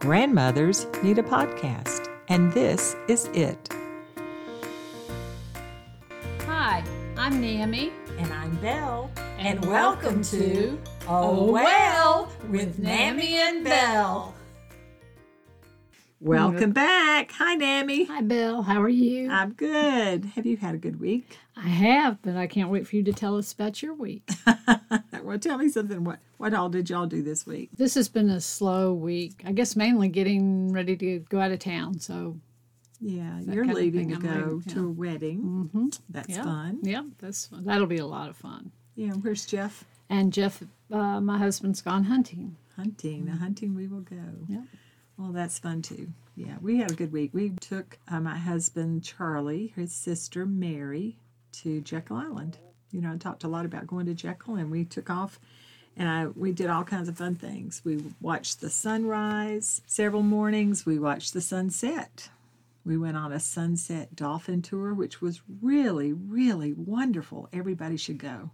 Grandmothers need a podcast, and this is it. Hi, I'm Naomi. And I'm Belle. And welcome to Oh Well with Nammy and Belle. Welcome back. Hi, Nammy. Hi, Belle. How are you? I'm good. Have you had a good week? I have, but I can't wait for you to tell us about your week. well, tell me something. What what all did y'all do this week? This has been a slow week. I guess mainly getting ready to go out of town. So Yeah, you're leaving to I'm go leaving, to a wedding. mm-hmm. That's yeah, fun. yeah, that's fun. That'll be a lot of fun. Yeah, where's Jeff? And Jeff, uh, my husband's gone hunting. Hunting. The hunting we will go. Yep. Well, that's fun too. Yeah, we had a good week. We took uh, my husband Charlie, his sister Mary, to Jekyll Island. You know, I talked a lot about going to Jekyll, and we took off, and I we did all kinds of fun things. We watched the sunrise several mornings. We watched the sunset. We went on a sunset dolphin tour, which was really, really wonderful. Everybody should go.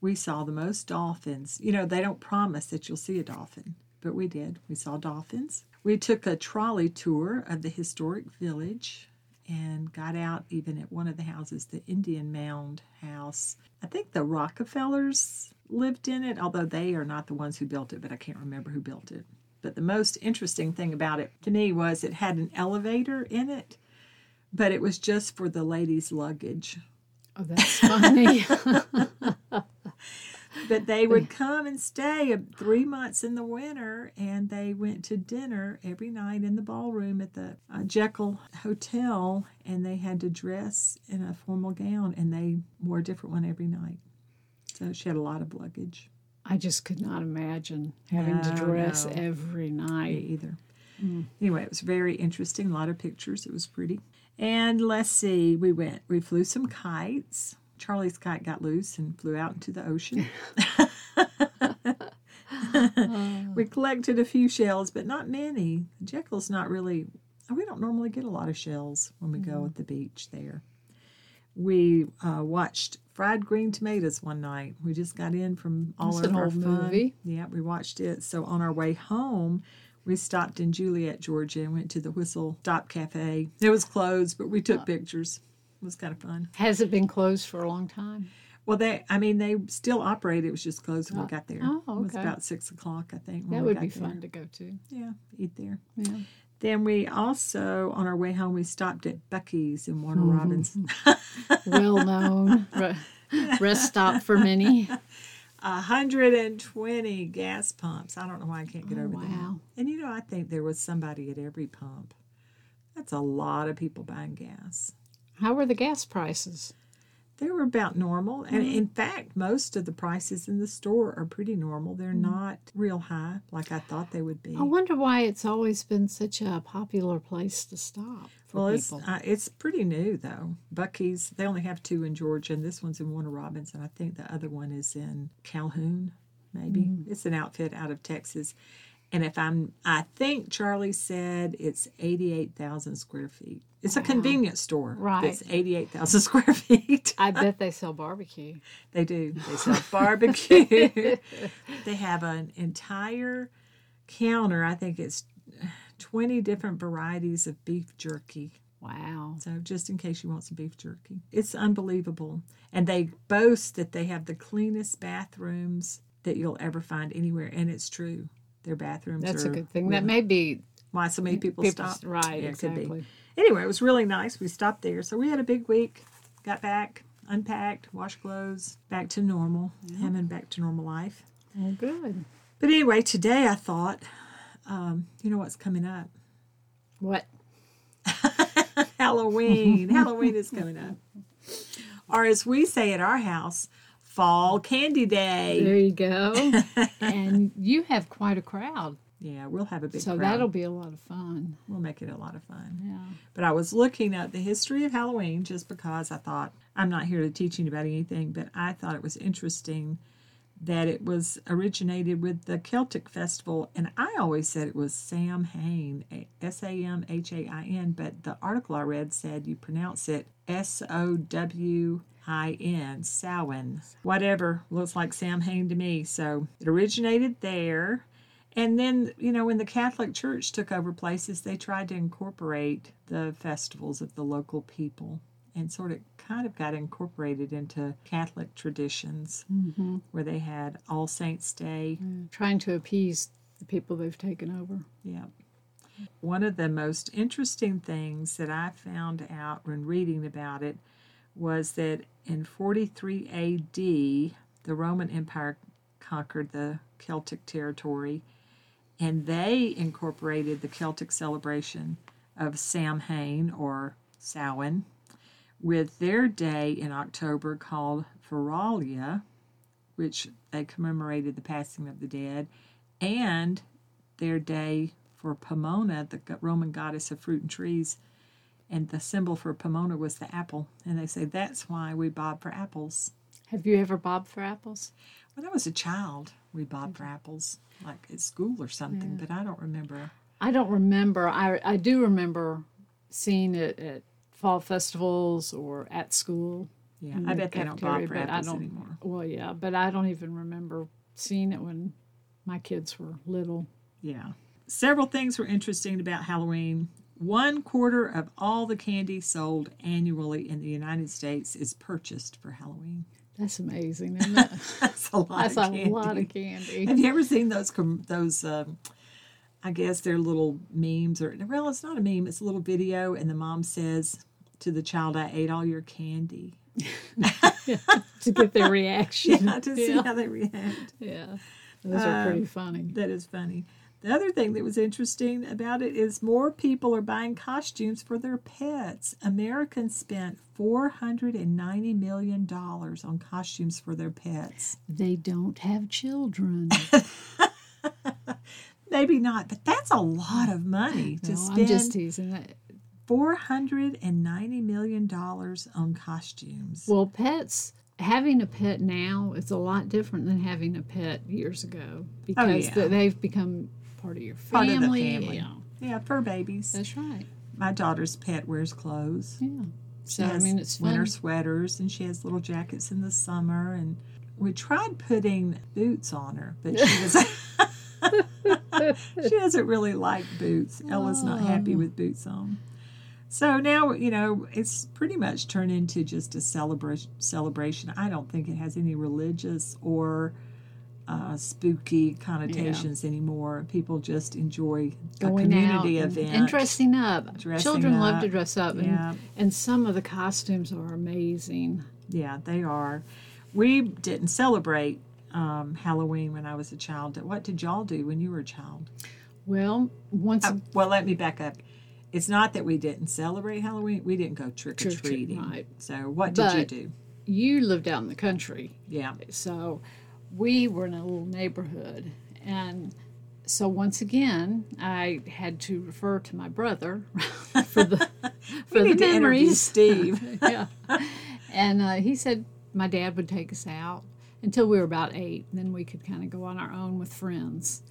We saw the most dolphins. You know, they don't promise that you'll see a dolphin, but we did. We saw dolphins. We took a trolley tour of the historic village and got out even at one of the houses, the Indian Mound House. I think the Rockefellers lived in it, although they are not the ones who built it, but I can't remember who built it. But the most interesting thing about it to me was it had an elevator in it, but it was just for the ladies' luggage. Oh, that's funny. But they would come and stay three months in the winter, and they went to dinner every night in the ballroom at the uh, Jekyll Hotel, and they had to dress in a formal gown, and they wore a different one every night. So she had a lot of luggage. I just could not imagine having to Oh, dress no. every Me night. either. Anyway, it was very interesting. A lot of pictures. It was pretty. And let's see, we went. We flew some kites. Charlie's kite got loose and flew out into the ocean. we collected a few shells, but not many. Jekyll's not really. We don't normally get a lot of shells when we go at the beach there. We uh, watched fried green tomatoes one night. We just got in from all That's of our fun. movie. Yeah, we watched it. So on our way home, we stopped in Juliette, Georgia, and went to the Whistle Stop Cafe. It was closed, but we took pictures. Was kind of fun. Has it been closed for a long time? Well, they, I mean, they still operate. It was just closed when we got there. oh, okay. It was about six o'clock, I think. That would be there. fun to go to. Yeah, eat there. Yeah. Then we also, on our way home, we stopped at Buc-ee's in Warner Mm-hmm. Robinson. Well known rest stop for many. 120 gas pumps. I don't know why I can't get Oh, over that. wow. And you know, I think there was somebody at every pump. That's a lot of people buying gas. How were the gas prices? They were about normal. And Mm-hmm. in fact, most of the prices in the store are pretty normal. They're not real high like I thought they would be. Mm-hmm. I wonder why it's always been such a popular place to stop well, it's, uh, it's pretty new, though. Buc-ee's, they only have two in Georgia, and this one's in Warner Robinson. I think the other one is in Calhoun, maybe. Mm. It's an outfit out of Texas. And if I'm, I think Charlie said it's 88,000 square feet. It's a convenience store. Right. It's 88,000 square feet. I bet they sell barbecue. They do. They sell barbecue. they have an entire counter. I think it's 20 different varieties of beef jerky. Wow. So, just in case you want some beef jerky, it's unbelievable. And they boast that they have the cleanest bathrooms that you'll ever find anywhere. And it's true. Their bathrooms That's are a good thing. That may be why so many people, people stop. right, Yeah, it could be. exactly. Anyway, it was really nice. We stopped there. So, we had a big week. Got back, unpacked, washed clothes, back to normal. And back to normal life. Oh, good. But anyway, today I thought, um, you know what's coming up? What? Halloween. Halloween is coming up. Or as we say at our house, Fall Candy Day. There you go. and you have quite a crowd, Yeah, we'll have a big so crowd. that'll be a lot of fun. We'll make it a lot of fun. Yeah. But I was looking at the history of Halloween just because I thought I'm not here to teach anybody anything, but I thought it was interesting that it was originated with the Celtic festival, and I always said it was Sam Hain, S A M H A I N, but the article I read said you pronounce it S O W I N, Samhain. Whatever, looks like Sam Hain to me. So it originated there. And then, you know, when the Catholic Church took over places, they tried to incorporate the festivals of the local people and sort of kind of got incorporated into Catholic traditions Mm-hmm. where they had All Saints Day. Trying to appease the people they've taken over. Yeah. One of the most interesting things that I found out when reading about it was that in 43 AD, the Roman Empire conquered the Celtic territory and they incorporated the Celtic celebration of Samhain or Samhain with their day in October called Feralia, which they commemorated the passing of the dead, and their day for Pomona, the Roman goddess of fruit and trees. And the symbol for Pomona was the apple. And they say that's why we bob for apples. Have you ever bobbed for apples? When I was a child, we bobbed for apples, like at school or something, but I don't remember. I don't remember. I I do remember seeing it at fall festivals or at school. Yeah, I bet they don't bob for apples anymore. Well, yeah, but I don't even remember seeing it when my kids were little. Yeah. Several things were interesting about Halloween. One quarter of all the candy sold annually in the United States is purchased for Halloween. That's amazing, isn't it? That's a lot That's of a candy. lot of candy. Have you ever seen those those? Um, I guess they're little memes or well, it's not a meme. It's a little video, and the mom says to the child, "I ate all your candy." to get their reaction. Yeah, to see how they react. Yeah. Those are Um, pretty funny. That is funny. The other thing that was interesting about it is more people are buying costumes for their pets. Americans spent $490 million on costumes for their pets. They don't have children. Maybe not, but that's a lot of money to No, spend I'm just teasing that. $490 million on costumes. Well, pets, having a pet now is a lot different than having a pet years ago oh, because Oh, yeah. they've become part of your Part family. of the family. Yeah, yeah, fur babies. that's right. My daughter's pet wears clothes. Yeah. She So, I has mean, it's fun. winter sweaters and she has little jackets in the summer. And we tried putting boots on her, but she was she doesn't really like boots. Ella's not happy Oh. with boots on. So now you know it's pretty much turned into just a celebration. Celebration. I don't think it has any religious or uh, spooky connotations anymore. People just enjoy a Going out community and, event. and dressing up. Dressing Children love to dress up, Yeah. and, and some of the costumes are amazing. Yeah, they are. We didn't celebrate um, Halloween when I was a child. What did y'all do when you were a child? Well, once Uh, well, let me back up. It's not that we didn't celebrate Halloween. We didn't go trick or treating. right. So, what did you do? you lived out in the country, Yeah. So we were in a little neighborhood. And so once again, I had to refer to my brother for the for the memories. Steve. yeah. And uh, he said my dad would take us out until we were about eight. Then we could kind of go on our own with friends.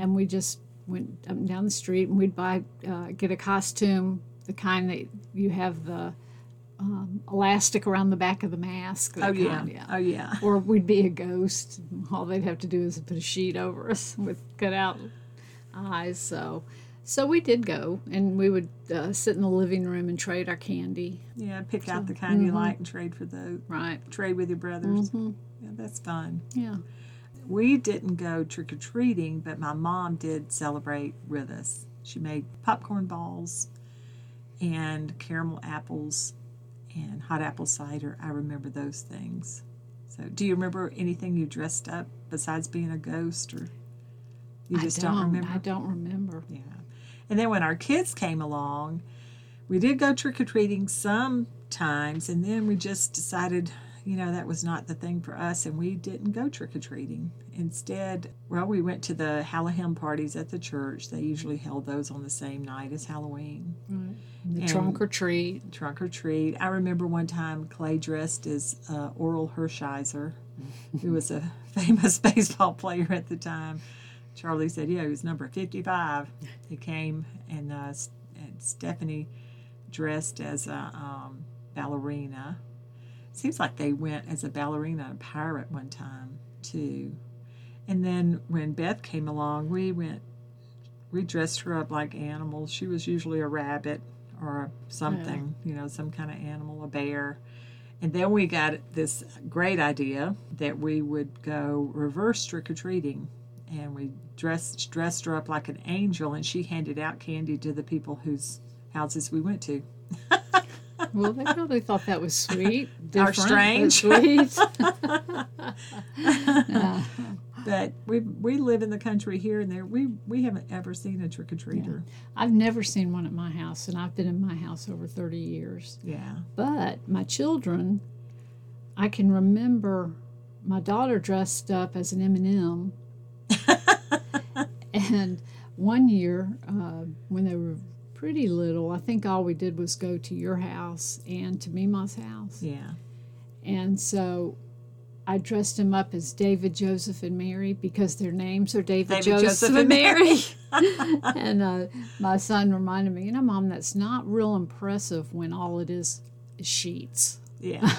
And we just went up and down the street and we'd buy, uh, get a costume, the kind that you have the um, elastic around the back of the mask. Oh yeah. kind, yeah Oh yeah. or we'd be a ghost. All they'd have to do is put a sheet over us with cut out eyes. So, so we did go, and we would uh, sit in the living room and trade our candy. Yeah. Pick out the kind mm-hmm. you like and trade for those. Right? Trade with your brothers. Mm-hmm. Yeah, that's fun. Yeah. We didn't go trick or treating, but my mom did celebrate with us. She made popcorn balls and caramel apples and hot apple cider. I remember those things. So, do you remember anything you dressed up besides being a ghost, or you just I don't, remember? I don't remember. Yeah. And then when our kids came along, we did go trick or treating sometimes, and then we just decided, you know, that was not the thing for us, and we didn't go trick or treating. Instead, well, we went to the Halloween parties at the church. They usually held those on the same night as Halloween. The And- trunk or treat. Trunk or treat. I remember one time Clay dressed as uh, Orel Hershiser, who was a famous baseball player at the time. Charlie said, "Yeah, he was number fifty-five." He came, and, uh, and Stephanie dressed as a um, ballerina. Seems like they went as a ballerina and a pirate one time too. And then when Beth came along, we went, we dressed her up like animals. She was usually a rabbit or something, you know, some kind of animal, a bear. And then we got this great idea that we would go reverse trick or treating. And we dressed dressed her up like an angel, and she handed out candy to the people whose houses we went to. Well, they probably thought that was sweet. Or strange. Sweet. But we we live in the country here and there. We we haven't ever seen a trick or treater. I've never seen one at my house, and I've been in my house over 30 years. Yeah. But my children, I can remember my daughter dressed up as an M&M. and one year, uh, when they were pretty little, I think all we did was go to your house and to Mima's house. Yeah. And so I dressed him up as David, Joseph, and Mary because their names are David, David, Joseph, Joseph, and Mary. and uh, my son reminded me, you know, Mom, that's not real impressive when all it is is sheets. Yeah.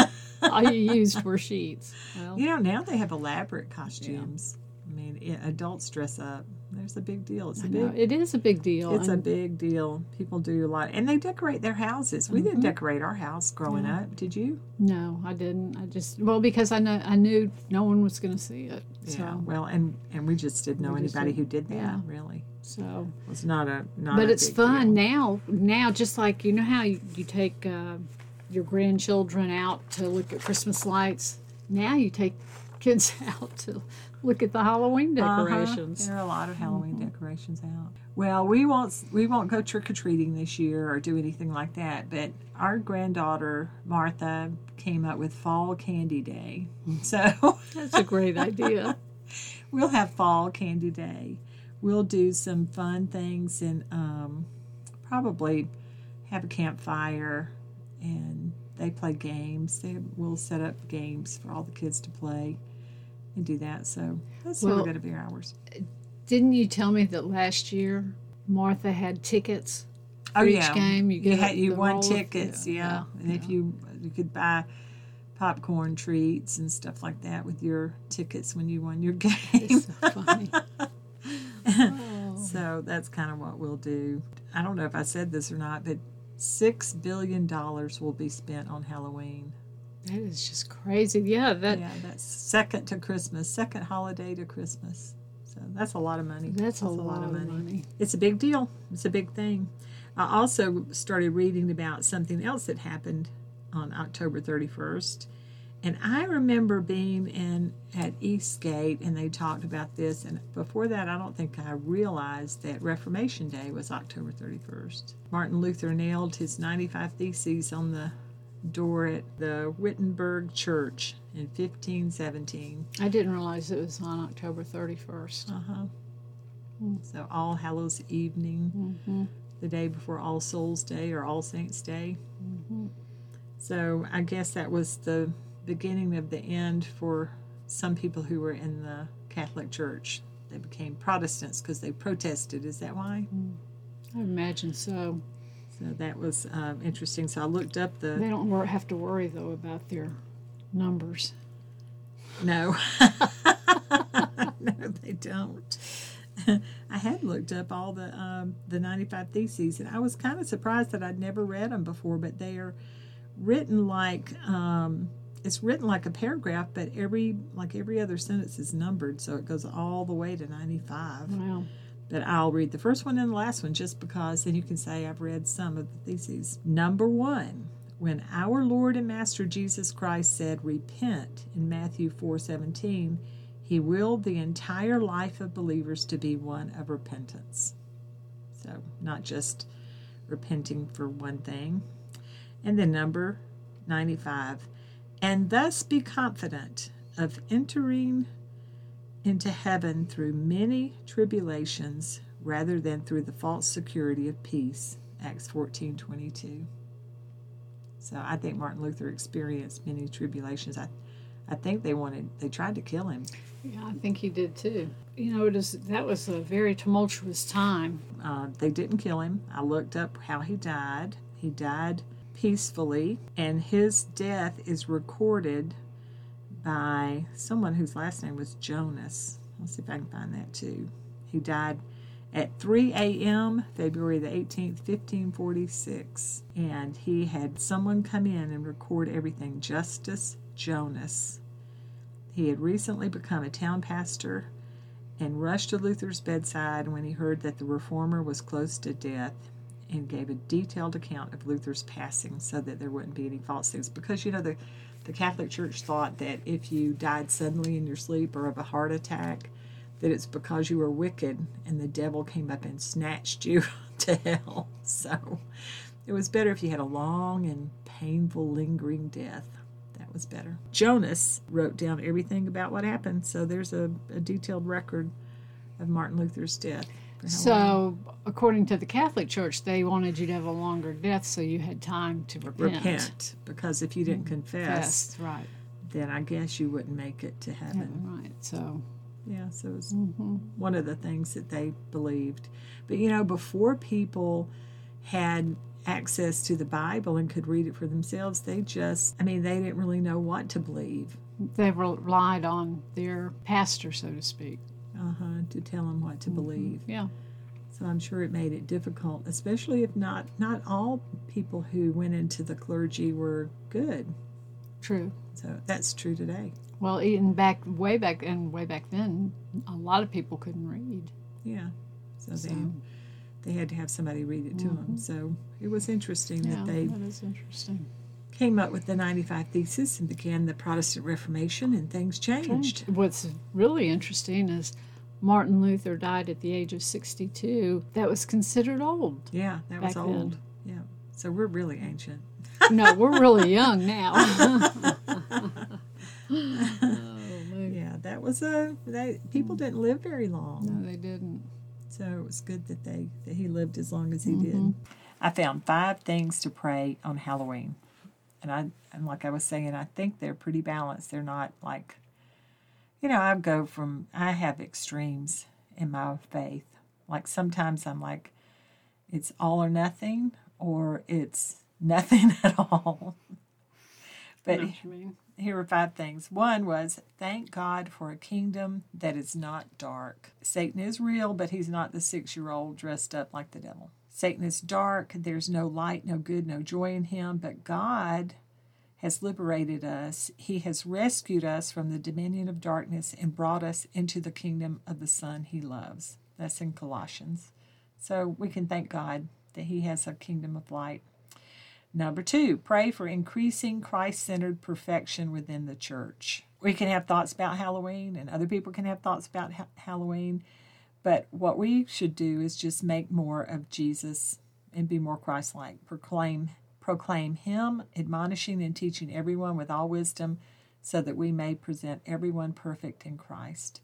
All you used were sheets. Well, you know, now they have elaborate costumes. I mean, adults dress up. There's a big deal. It's a big it is a big deal. It's a big deal. People do a lot, and they decorate their houses. We Mm-hmm. didn't decorate our house growing up. Did you? no, I didn't. I just well because I know I knew no one was going to see it. Yeah. Well, and and we just didn't know We anybody who did that. yeah. Really, so it was not a not. but a it's fun deal. now now just like you know how you, you take uh, your grandchildren out to look at christmas lights now you take kids out to look at the halloween Uh-huh. decorations There are a lot of Halloween Mm-hmm. decorations out. Well, we won't we won't go trick or treating this year or do anything like that. But our granddaughter Martha came up with Fall Candy Day, so that's a great idea we'll have Fall Candy Day. We'll do some fun things and um, probably have a campfire and they play games. They will set up games for all the kids to play and do that. So that's Well, going to be ours. didn't you tell me that last year martha had tickets Oh for each yeah, game you you had you won tickets, yeah, yeah, and if you you could buy popcorn treats and stuff like that with your tickets when you won your game. it's so funny Oh. so that's kind of what we'll do. I don't know if I said this or not, but six billion dollars will be spent on Halloween. That is just crazy yeah that yeah, that's second to Christmas, second holiday to Christmas. So that's a lot of money. that's a lot, of money. It's a big deal. It's a big thing. I also started reading about something else that happened on October 31st. And I remember being in at Eastgate and they talked about this. And before that, I don't think I realized that Reformation Day was October 31st. Martin Luther nailed his 95 Theses on the door at the Wittenberg Church in 1517. I didn't realize it was on October 31st. Uh huh. So All Hallows Evening, Mm-hmm. the day before All Souls Day or All Saints Day. So I guess that was the beginning of the end for some people who were in the Catholic Church. They became Protestants because they protested. Is that why? I imagine so. So that was um, interesting. So I looked up the They don't have to worry though about their numbers. No. no, they don't. I had looked up all the um, the 95 Theses, and I was kind of surprised that I'd never read them before, but they are written like um, it's written like a paragraph, but every like every other sentence is numbered, so it goes all the way to 95. Wow. But I'll read the first one and the last one just because then you can say I've read some of the theses. Number one, when our Lord and Master Jesus Christ said, Repent in Matthew 4 17, he willed the entire life of believers to be one of repentance. So, not just repenting for one thing. And then number 95, and thus be confident of entering into heaven through many tribulations rather than through the false security of peace. Acts 14 22. So I think Martin Luther experienced many tribulations. I, I think they wanted, they tried to kill him. Yeah, I think he did too. You know, it is that was a very tumultuous time. Uh, they didn't kill him. I looked up how he died. He died peacefully, and his death is recorded by someone whose last name was Jonas. Let's see if I can find that too. He died at 3 a.m., February the 18th, 1546. And he had someone come in and record everything. Justus Jonas. He had recently become a town pastor and rushed to Luther's bedside when he heard that the reformer was close to death and gave a detailed account of Luther's passing so that there wouldn't be any false things. Because, you know, the, the Catholic Church thought that if you died suddenly in your sleep or of a heart attack, that it's because you were wicked and the devil came up and snatched you to hell. So it was better if you had a long and painful, lingering death. That was better. Jonas wrote down everything about what happened, so there's a, a detailed record of Martin Luther's death. So, according to the Catholic Church, they wanted you to have a longer death so you had time to repent. Repent, because if you didn't mm-hmm. confess, Yes, right. then I guess you wouldn't make it to heaven. Right. So, Yeah, so it was mm-hmm. one of the things that they believed. But you know, before people had access to the Bible and could read it for themselves, they just, I mean, they didn't really know what to believe they relied on their pastor, so to speak. Uh-huh, to tell them what to believe. Yeah. So I'm sure it made it difficult, especially if not not all people who went into the clergy were good. True. So that's true today. Well, even back way back and way back then, a lot of people couldn't read. Yeah. So, So- they they had to have somebody read it to them. So it was interesting Yeah, that they Yeah, that is interesting. Came up with the 95 Thesis and began the Protestant Reformation, and things changed. What's really interesting is Martin Luther died at the age of 62. That was considered old. Yeah, that was old. then. Yeah. So we're really ancient. No, we're really young now. oh. Yeah, that was a. They, people mm. didn't live very long. No, they didn't. So it was good that they that he lived as long as he did. Mm-hmm. I found five things to pray on Halloween, and I and like I was saying, I think they're pretty balanced. They're not like, you know, I go from I have extremes in my faith. Like sometimes I'm like, it's all or nothing, or it's nothing at all. But what you mean. here are five things. One was thank God for a kingdom that is not dark. Satan is real, but he's not the six year old dressed up like the devil. Satan is dark. There's no light, no good, no joy in him. But God has liberated us. He has rescued us from the dominion of darkness and brought us into the kingdom of the Son he loves. That's in Colossians. So we can thank God that he has a kingdom of light. Number two, pray for increasing Christ centered perfection within the church. We can have thoughts about Halloween, and other people can have thoughts about ha- Halloween, but what we should do is just make more of Jesus and be more Christ like. Proclaim, proclaim Him, admonishing and teaching everyone with all wisdom, so that we may present everyone perfect in Christ.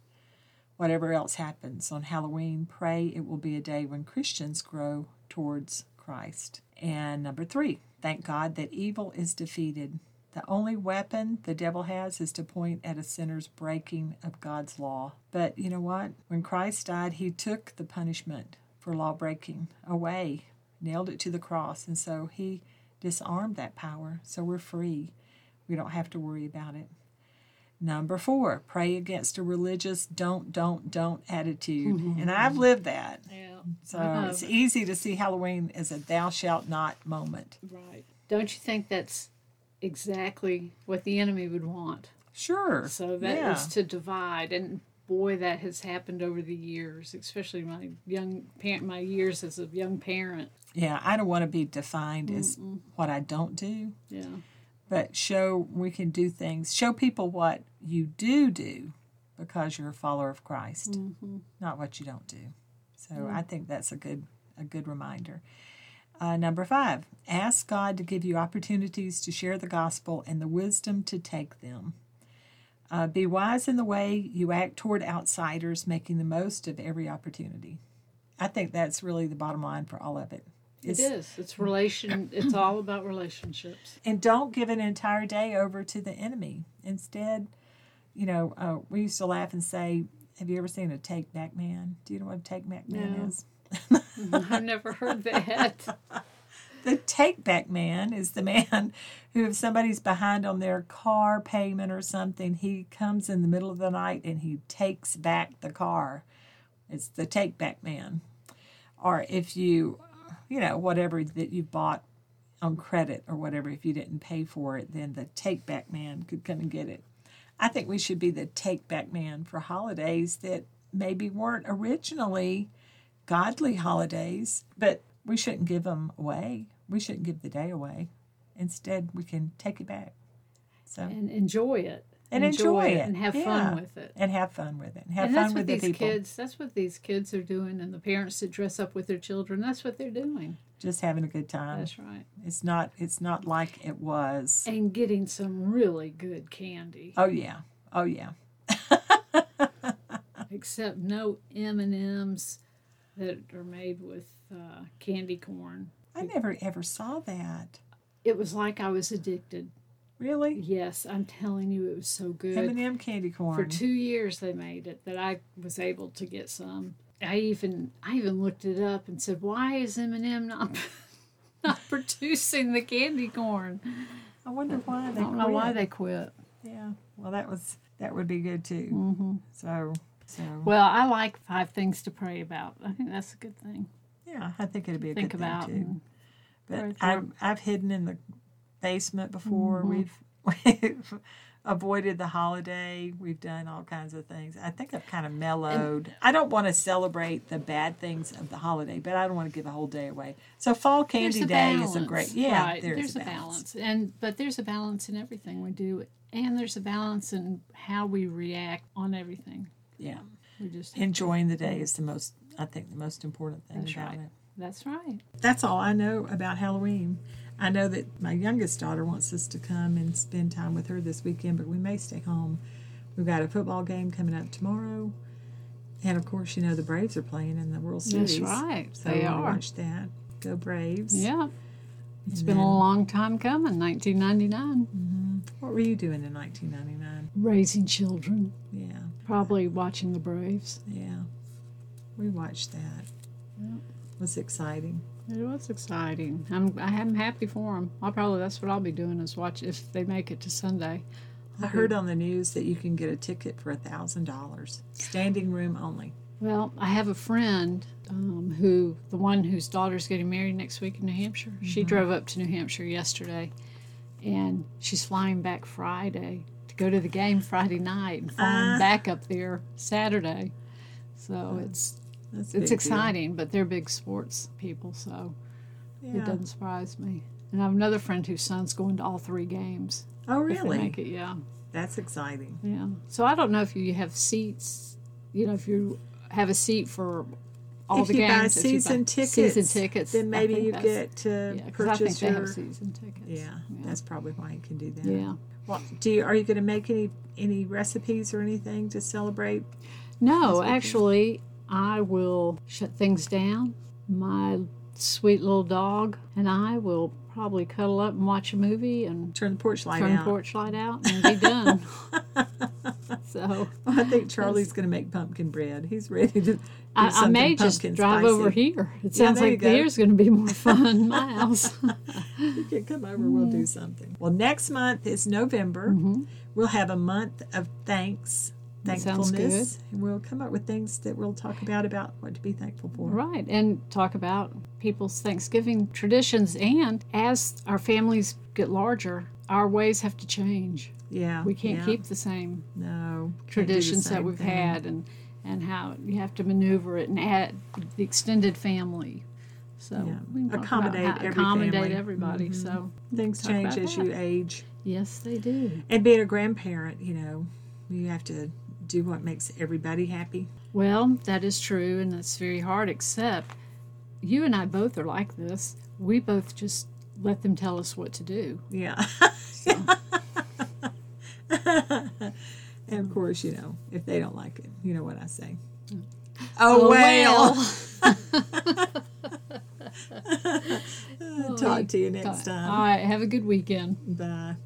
Whatever else happens on Halloween, pray it will be a day when Christians grow towards Christ. And number three, thank God that evil is defeated. The only weapon the devil has is to point at a sinner's breaking of God's law. But you know what? When Christ died, he took the punishment for law breaking away, nailed it to the cross, and so he disarmed that power. So we're free. We don't have to worry about it. Number four, pray against a religious don't, don't, don't attitude. Mm-hmm. And I've lived that. Yeah. So it's easy to see Halloween as a thou shalt not moment. Right. Don't you think that's exactly what the enemy would want? Sure. So that is yeah. to divide, and boy, that has happened over the years, especially my young parent, my years as a young parent. Yeah, I don't want to be defined as what I don't do, Yeah. but show we can do things. Show people what you do do because you're a follower of Christ, mm-hmm. not what you don't do. So mm. I think that's a good a good reminder. Uh, number five, ask God to give you opportunities to share the gospel and the wisdom to take them. Uh, be wise in the way you act toward outsiders, making the most of every opportunity. I think that's really the bottom line for all of it. It is. It's relation. It's all about relationships. and don't give an entire day over to the enemy. Instead, you know, uh, we used to laugh and say, "Have you ever seen a take back man? Do you know what a take back man No. is?" I've never heard that. the take back man is the man who, if somebody's behind on their car payment or something, he comes in the middle of the night and he takes back the car. It's the take back man. Or if you, you know, whatever that you bought on credit or whatever, if you didn't pay for it, then the take back man could come and get it. I think we should be the take back man for holidays that maybe weren't originally godly holidays, but we shouldn't give them away. We shouldn't give the day away. Instead, we can take it back. So and enjoy it. and enjoy, it and have Yeah. fun with it. and have fun with it and have and fun that's with what the these people. kids that's what these kids are doing and the parents that dress up with their children that's what they're doing Just having a good time. that's right It's not. It's not like it was. and getting some really good candy Oh yeah. Oh yeah. except no m&ms that are made with uh, candy corn I never ever saw that. it was like i was addicted Really? yes i'm telling you it was so good M&M candy corn. for two years they made it that i was able to get some i even i even looked it up and said why is m&m not not producing the candy corn I wonder why they. i don't know why they quit Yeah. Well, that was that would be good too. Mm-hmm. So so well i like five things to pray about i think that's a good thing yeah, I think it'd be a think good about thing too. But I've I've hidden in the basement before. Mm-hmm. We've we've avoided the holiday. We've done all kinds of things. I think I've kind of mellowed. I don't want to celebrate the bad things of the holiday, but I don't want to give a whole day away. So fall candy day balance. is a great yeah. right. There's, there's, a balance. and but there's a balance in everything we do and there's a balance in how we react on everything Yeah, we just enjoying the day is the most. I think the most important thing That's about right. it. that's right That's all I know about Halloween. I know that my youngest daughter wants us to come and spend time with her this weekend, but we may stay home. We've got a football game coming up tomorrow. And of course, you know, the Braves are playing in the World Series. That's Series. right. So They we'll are. watch that. Go Braves. yeah it's And been then- a long time coming 1999 mm-hmm. What were you doing in 1999? raising children Yeah, probably watching the braves yeah. We watched that. It was exciting. It was exciting. I'm I'm happy for them. I'll probably that's what I'll be doing is watch if they make it to Sunday. I heard on the news that you can get a ticket for a thousand dollars, standing room only. Well, I have a friend um, who the one whose daughter's getting married next week in New Hampshire. She drove up to New Hampshire yesterday, and she's flying back Friday go to the game Friday night and flying Ah. back up there Saturday. So it's That's it's big deal. exciting, but they're big sports people, so it doesn't surprise me. And I have another friend whose son's going to all three games. Oh, really? make it, yeah, That's exciting. yeah. So I don't know if you have seats. You know, if you have a seat for all if the games, buy if you season buy tickets, season tickets, then maybe you get to yeah, 'cause I think purchase they have season tickets. Yeah, yeah. that's probably why you can do that. Yeah. Well, do you, are you going to make any any recipes or anything to celebrate? No, actually, I will shut things down. My sweet little dog and I will probably cuddle up and watch a movie and Turn the porch light out. turn the porch light out and be done. so I think Charlie's going to make pumpkin bread. He's ready to. Do I, I may just drive spicy. over here. It sounds like here's going to be more fun my house. You can come over. We'll do something. Well, next month is November. We'll have a month of thanks, Mm-hmm. Thankfulness, and we'll come up with things that we'll talk about about what to be thankful for. right. And talk about people's Thanksgiving traditions. And as our families get larger, our ways have to change. Yeah, We can't yeah. keep the same no can't do the traditions that we've thing. had and, and how you have to maneuver it and add the extended family. So Yeah. we can talk Accommodate about how, every accommodate family. everybody. Mm-hmm. So Things change as that. you age, yes, they do. and being a grandparent, you know, you have to do what makes everybody happy. Well, that is true, and that's very hard, except you and I both are like this. We both just let them tell us what to do. Yeah. and of course, you know, if they don't like it, you know what I say. Mm. Oh, oh, well. Talk to you next time. All right. have a good weekend. Bye.